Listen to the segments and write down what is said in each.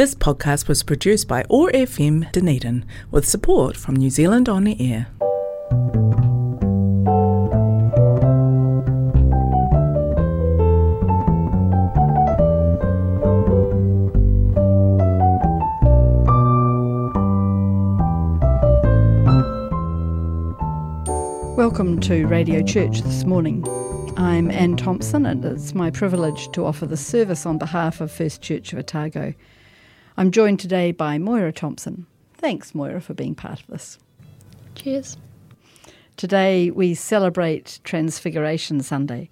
This podcast was produced by OAR FM Dunedin with support from New Zealand On the Air. Welcome to Radio Church this morning. I'm Anne Thomson, and it's my privilege to offer the service on behalf of First Church of Otago. I'm joined today by Moira Thomson. Thanks, Moira, for being part of this. Cheers. Today we celebrate Transfiguration Sunday,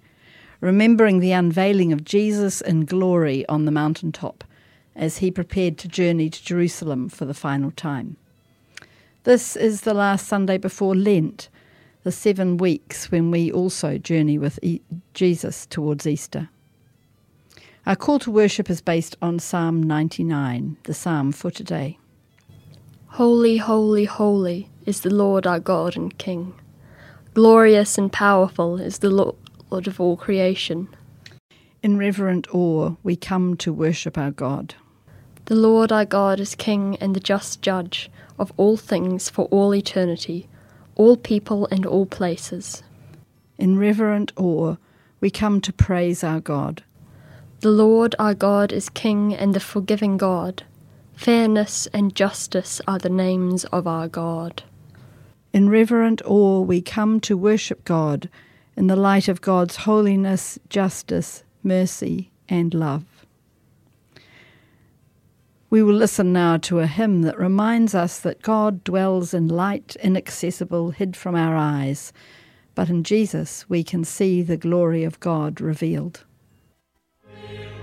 remembering the unveiling of Jesus in glory on the mountaintop as he prepared to journey to Jerusalem for the final time. This is the last Sunday before Lent the seven weeks when we also journey with e- Jesus towards Easter. Our call to worship is based on Psalm 99, the psalm for today. Holy, holy, holy is the Lord our God and King. Glorious and powerful is the Lord of all creation. In reverent awe, we come to worship our God. The Lord our God is King and the just judge of all things for all eternity all people and all places. In reverent awe, we come to praise our God. The Lord our God is King and the forgiving God. Fairness and justice are the names of our God. In reverent awe, we come to worship God in the light of God's holiness, justice, mercy, and love. We will listen now to a hymn that reminds us that God dwells in light inaccessible, hid from our eyes, but in Jesus we can see the glory of God revealed. Spirit.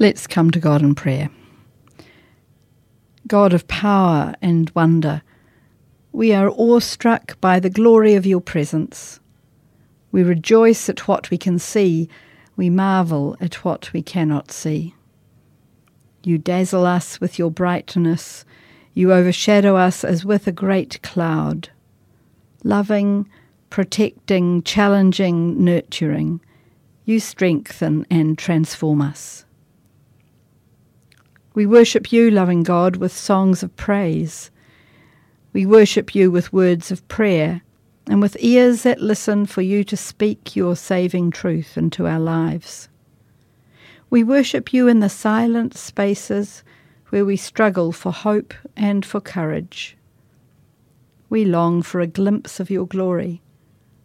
Let's come to God in prayer. God of power and wonder, we are awestruck by the glory of your presence. We rejoice at what we can see, we marvel at what we cannot see. You dazzle us with your brightness, you overshadow us as with a great cloud. Loving, protecting, challenging, nurturing, you strengthen and transform us. We worship you, loving God, with songs of praise. We worship you with words of prayer and with ears that listen for you to speak your saving truth into our lives. We worship you in the silent spaces where we struggle for hope and for courage. We long for a glimpse of your glory,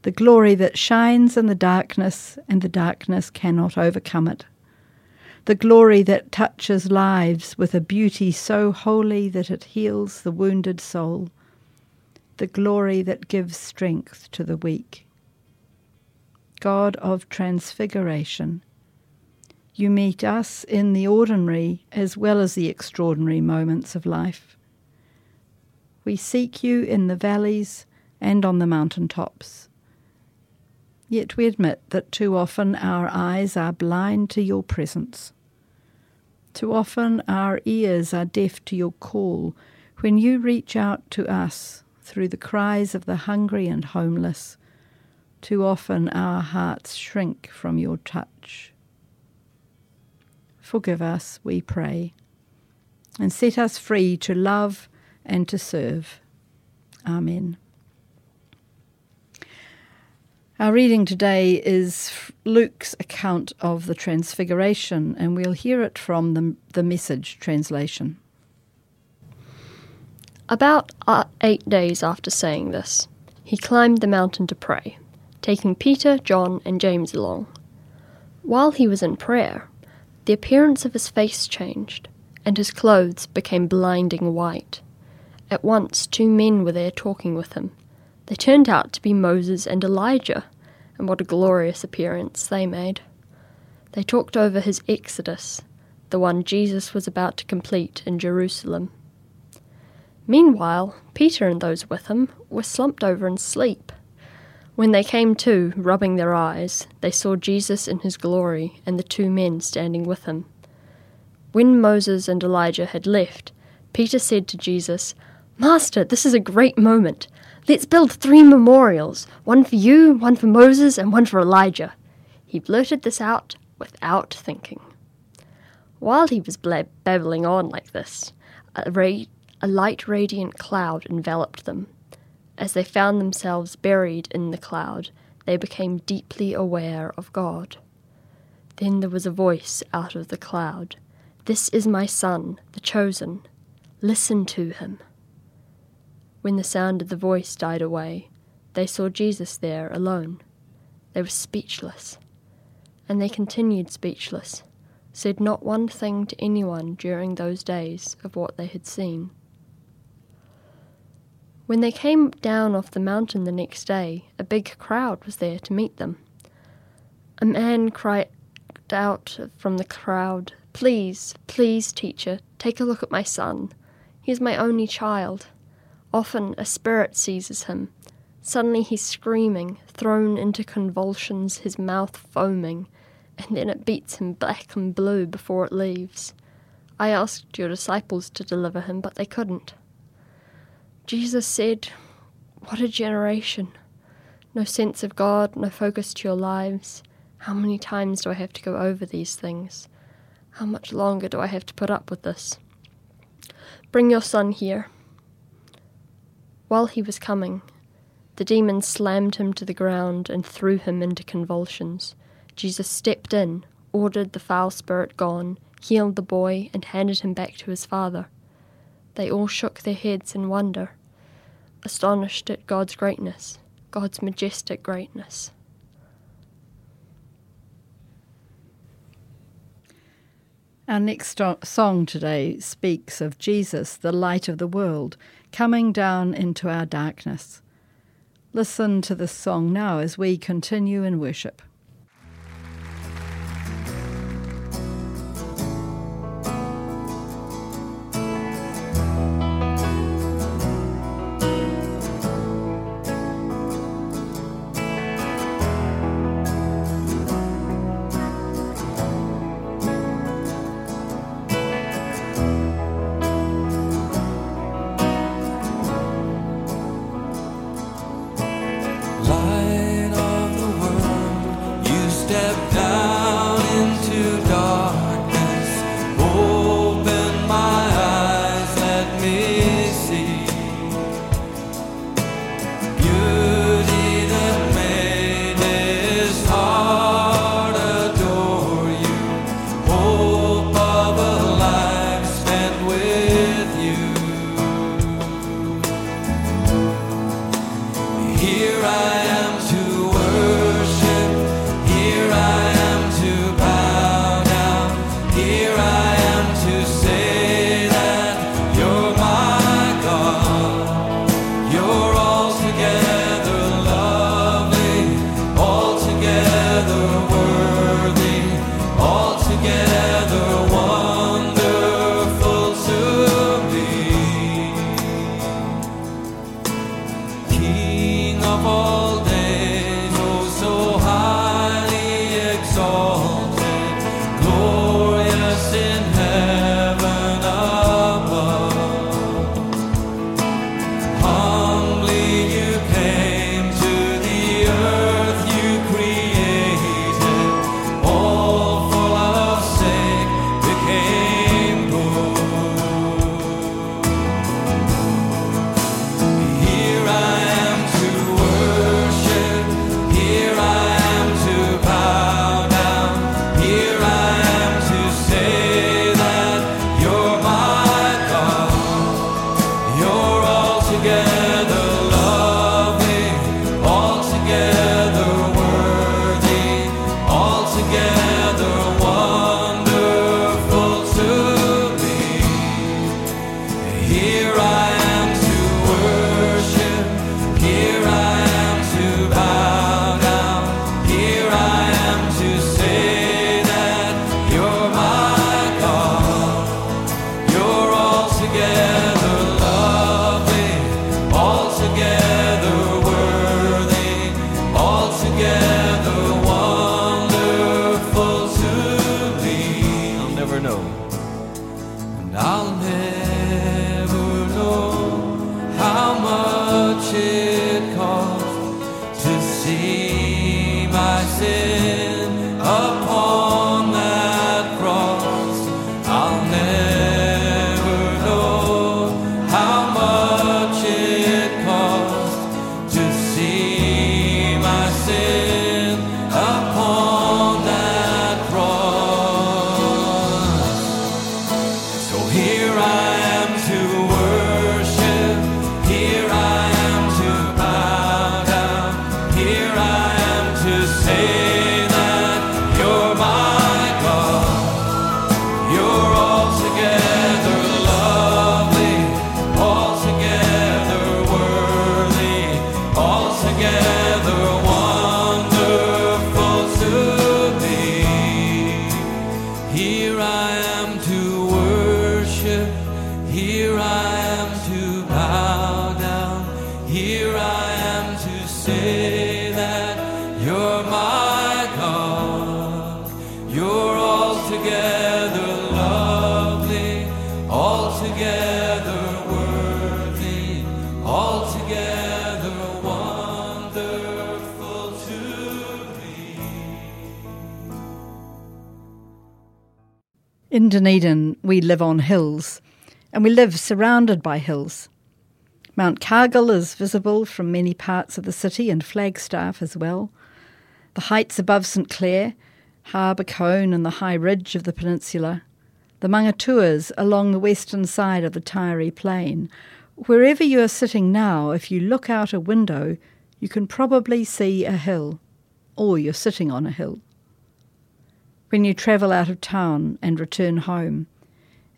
the glory that shines in the darkness and the darkness cannot overcome it, the glory that touches lives with a beauty so holy that it heals the wounded soul, the glory that gives strength to the weak. God of transfiguration, you meet us in the ordinary as well as the extraordinary moments of life. We seek you in the valleys and on the mountain tops. Yet we admit that too often our eyes are blind to your presence. Too often our ears are deaf to your call when you reach out to us through the cries of the hungry and homeless. Too often our hearts shrink from your touch. Forgive us, we pray, and set us free to love and to serve. Amen. Our reading today is Luke's account of the Transfiguration, and we'll hear it from the, the message translation. About uh, eight days after saying this, he climbed the mountain to pray, taking Peter, John, and James along. While he was in prayer, the appearance of his face changed, and his clothes became blinding white. At once, two men were there talking with him. They turned out to be Moses and Elijah, and what a glorious appearance they made. They talked over his exodus, the one Jesus was about to complete in Jerusalem. Meanwhile, Peter and those with him were slumped over in sleep. When they came to, rubbing their eyes, they saw Jesus in his glory and the two men standing with him. When Moses and Elijah had left, Peter said to Jesus, Master, this is a great moment. Let's build three memorials one for you, one for Moses, and one for Elijah. He blurted this out without thinking. While he was babbling on like this, a, ra- a light radiant cloud enveloped them. As they found themselves buried in the cloud, they became deeply aware of God. Then there was a voice out of the cloud This is my Son, the chosen. Listen to him. When the sound of the voice died away, they saw Jesus there alone. They were speechless. And they continued speechless, said not one thing to anyone during those days of what they had seen. When they came down off the mountain the next day, a big crowd was there to meet them. A man cried out from the crowd, Please, please, teacher, take a look at my son. He is my only child. Often a spirit seizes him. Suddenly he's screaming, thrown into convulsions, his mouth foaming, and then it beats him black and blue before it leaves. I asked your disciples to deliver him, but they couldn't. Jesus said, What a generation! No sense of God, no focus to your lives. How many times do I have to go over these things? How much longer do I have to put up with this? Bring your son here. While he was coming, the demon slammed him to the ground and threw him into convulsions. Jesus stepped in, ordered the foul spirit gone, healed the boy, and handed him back to his father. They all shook their heads in wonder, astonished at God's greatness, God's majestic greatness. Our next song today speaks of Jesus, the light of the world, coming down into our darkness. Listen to this song now as we continue in worship. In Dunedin, we live on hills, and we live surrounded by hills. Mount Cargill is visible from many parts of the city and Flagstaff as well. The heights above St Clair, Harbour Cone and the high ridge of the peninsula, the Maungatuas along the western side of the Taieri Plain. Wherever you are sitting now, if you look out a window, you can probably see a hill, or you're sitting on a hill when you travel out of town and return home.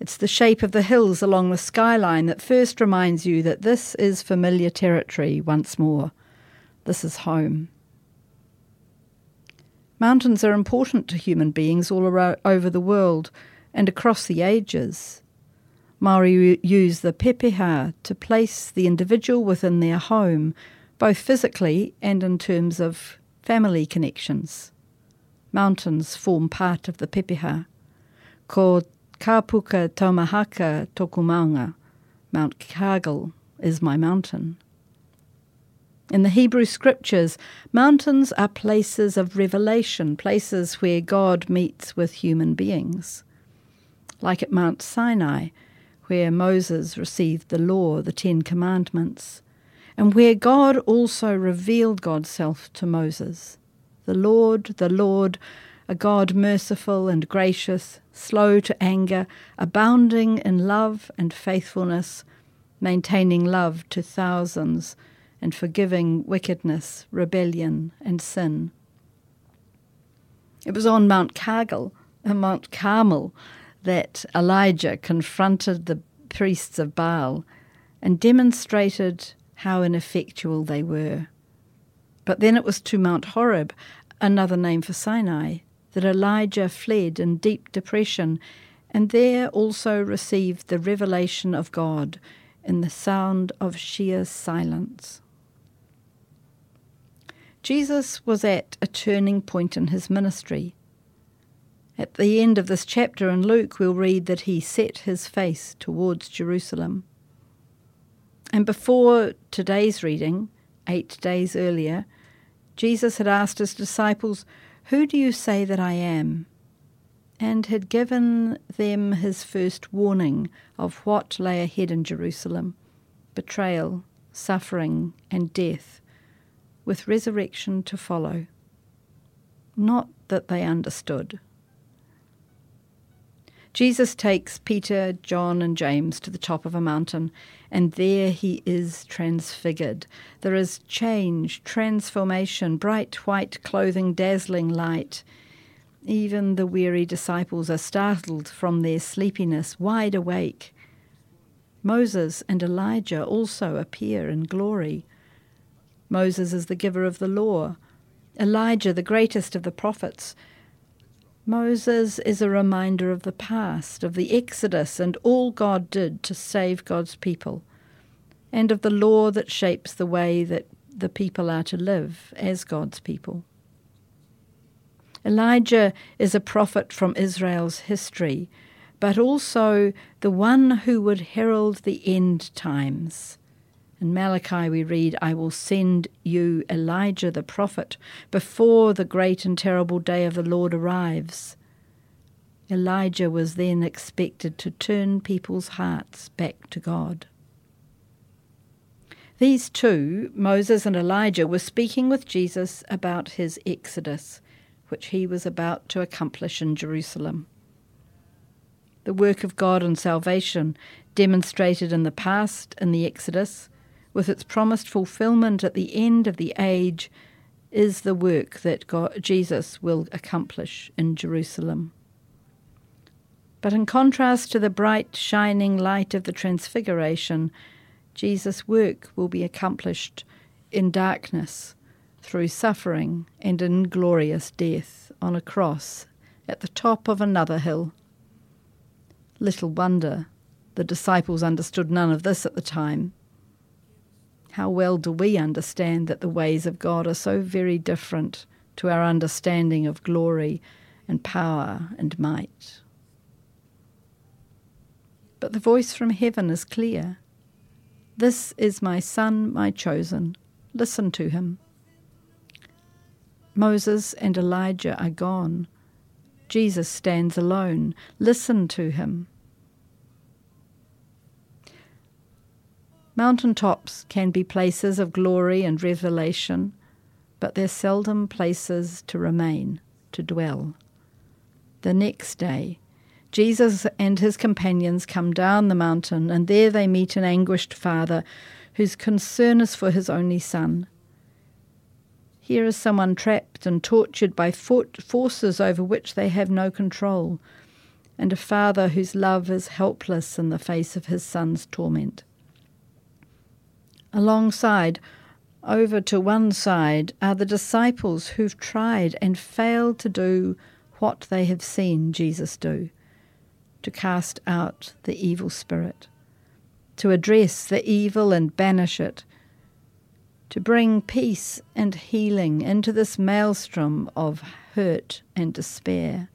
It's the shape of the hills along the skyline that first reminds you that this is familiar territory once more. This is home. Mountains are important to human beings all around, over the world and across the ages. Maori use the pepeha to place the individual within their home, both physically and in terms of family connections mountains form part of the pepeha. called Kapukataumahaka tōku maunga, Mount Cargill, is my mountain. In the Hebrew scriptures, mountains are places of revelation, places where God meets with human beings. Like at Mount Sinai, where Moses received the law, the Ten Commandments, and where God also revealed God's self to Moses. The Lord, the Lord, a God merciful and gracious, slow to anger, abounding in love and faithfulness, maintaining love to thousands, and forgiving wickedness, rebellion, and sin. It was on Mount Cargill, uh, Mount Carmel, that Elijah confronted the priests of Baal and demonstrated how ineffectual they were. But then it was to Mount Horeb, another name for Sinai, that Elijah fled in deep depression and there also received the revelation of God in the sound of sheer silence. Jesus was at a turning point in his ministry, At the end of this chapter in Luke, we'll read that he set his face towards Jerusalem. And before today's reading, eight days earlier, Jesus had asked his disciples, Who do you say that I am? and had given them his first warning of what lay ahead in Jerusalem betrayal, suffering, and death, with resurrection to follow. Not that they understood. Jesus takes Peter, John, and James to the top of a mountain, and there he is transfigured. There is change, transformation, bright white clothing, dazzling light. Even the weary disciples are startled from their sleepiness, wide awake. Moses and Elijah also appear in glory. Moses is the giver of the law, Elijah, the greatest of the prophets. Moses is a reminder of the past, of the Exodus and all God did to save God's people, and of the law that shapes the way that the people are to live as God's people. Elijah is a prophet from Israel's history, but also the one who would herald the end times. In Malachi, we read, I will send you Elijah the prophet before the great and terrible day of the Lord arrives. Elijah was then expected to turn people's hearts back to God. These two, Moses and Elijah, were speaking with Jesus about his exodus, which he was about to accomplish in Jerusalem. The work of God and salvation, demonstrated in the past in the Exodus, with its promised fulfillment at the end of the age, is the work that God, Jesus will accomplish in Jerusalem. But in contrast to the bright, shining light of the Transfiguration, Jesus' work will be accomplished in darkness, through suffering, and in glorious death on a cross at the top of another hill. Little wonder the disciples understood none of this at the time. How well do we understand that the ways of God are so very different to our understanding of glory and power and might? But the voice from heaven is clear. This is my Son, my chosen. Listen to him. Moses and Elijah are gone. Jesus stands alone. Listen to him. Mountain tops can be places of glory and revelation, but they're seldom places to remain, to dwell. The next day, Jesus and his companions come down the mountain, and there they meet an anguished father whose concern is for his only son. Here is someone trapped and tortured by forces over which they have no control, and a father whose love is helpless in the face of his son's torment. Alongside, over to one side, are the disciples who've tried and failed to do what they have seen Jesus do to cast out the evil spirit, to address the evil and banish it, to bring peace and healing into this maelstrom of hurt and despair.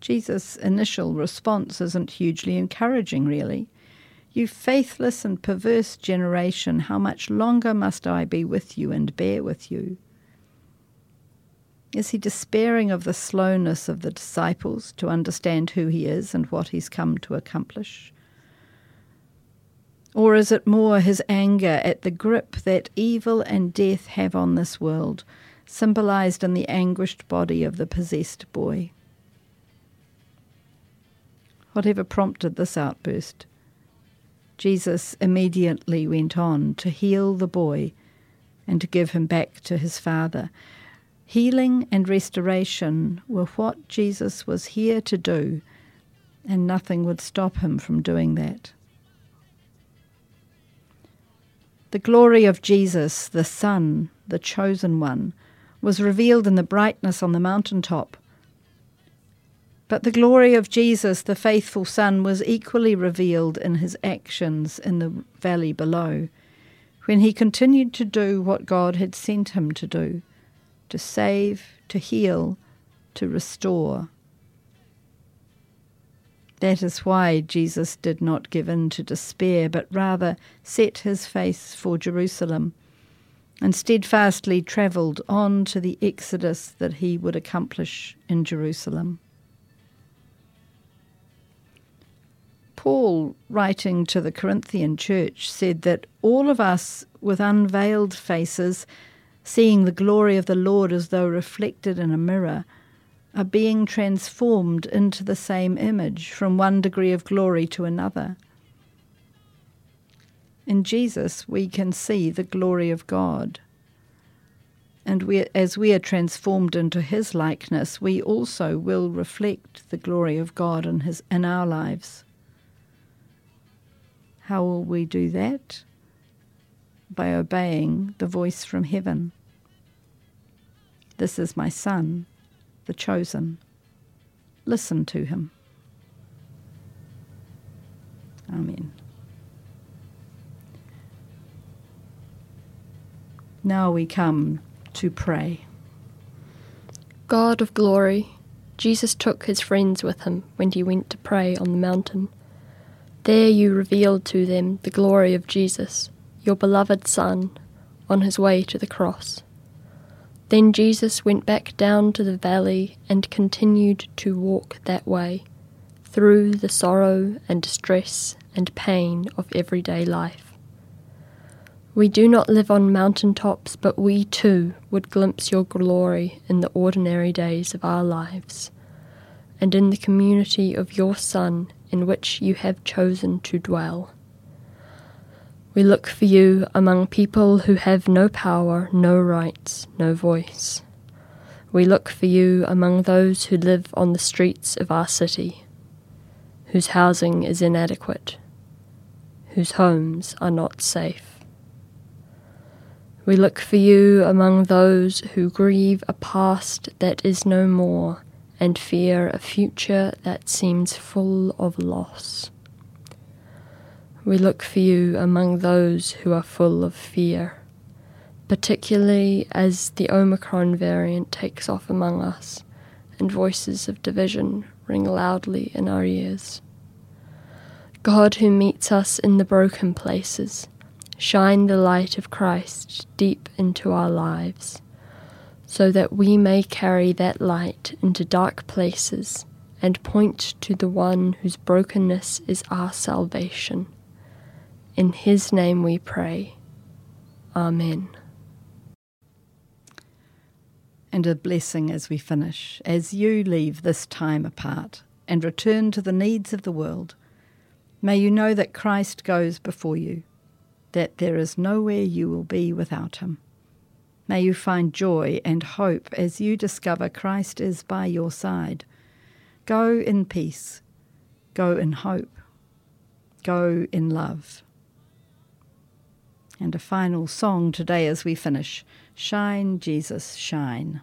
Jesus' initial response isn't hugely encouraging, really. You faithless and perverse generation, how much longer must I be with you and bear with you? Is he despairing of the slowness of the disciples to understand who he is and what he's come to accomplish? Or is it more his anger at the grip that evil and death have on this world, symbolized in the anguished body of the possessed boy? Whatever prompted this outburst, Jesus immediately went on to heal the boy and to give him back to his father. Healing and restoration were what Jesus was here to do, and nothing would stop him from doing that. The glory of Jesus, the Son, the chosen one, was revealed in the brightness on the mountain top but the glory of Jesus, the faithful Son, was equally revealed in his actions in the valley below, when he continued to do what God had sent him to do to save, to heal, to restore. That is why Jesus did not give in to despair, but rather set his face for Jerusalem and steadfastly travelled on to the exodus that he would accomplish in Jerusalem. Paul, writing to the Corinthian church, said that all of us with unveiled faces, seeing the glory of the Lord as though reflected in a mirror, are being transformed into the same image from one degree of glory to another. In Jesus, we can see the glory of God. And we, as we are transformed into His likeness, we also will reflect the glory of God in, his, in our lives. How will we do that? By obeying the voice from heaven. This is my Son, the chosen. Listen to him. Amen. Now we come to pray. God of glory, Jesus took his friends with him when he went to pray on the mountain. There you revealed to them the glory of Jesus, your beloved Son, on his way to the cross. Then Jesus went back down to the valley and continued to walk that way, through the sorrow and distress and pain of everyday life. We do not live on mountain tops, but we too would glimpse your glory in the ordinary days of our lives, and in the community of your Son in which you have chosen to dwell. We look for you among people who have no power, no rights, no voice. We look for you among those who live on the streets of our city, whose housing is inadequate, whose homes are not safe. We look for you among those who grieve a past that is no more and fear a future that seems full of loss. We look for you among those who are full of fear, particularly as the Omicron variant takes off among us and voices of division ring loudly in our ears. God, who meets us in the broken places, shine the light of Christ deep into our lives so that we may carry that light into dark places and point to the one whose brokenness is our salvation. In his name we pray. Amen. And a blessing as we finish, as you leave this time apart and return to the needs of the world. May you know that Christ goes before you, that there is nowhere you will be without him. May you find joy and hope as you discover Christ is by your side. Go in peace. Go in hope. Go in love. And a final song today as we finish Shine, Jesus, shine.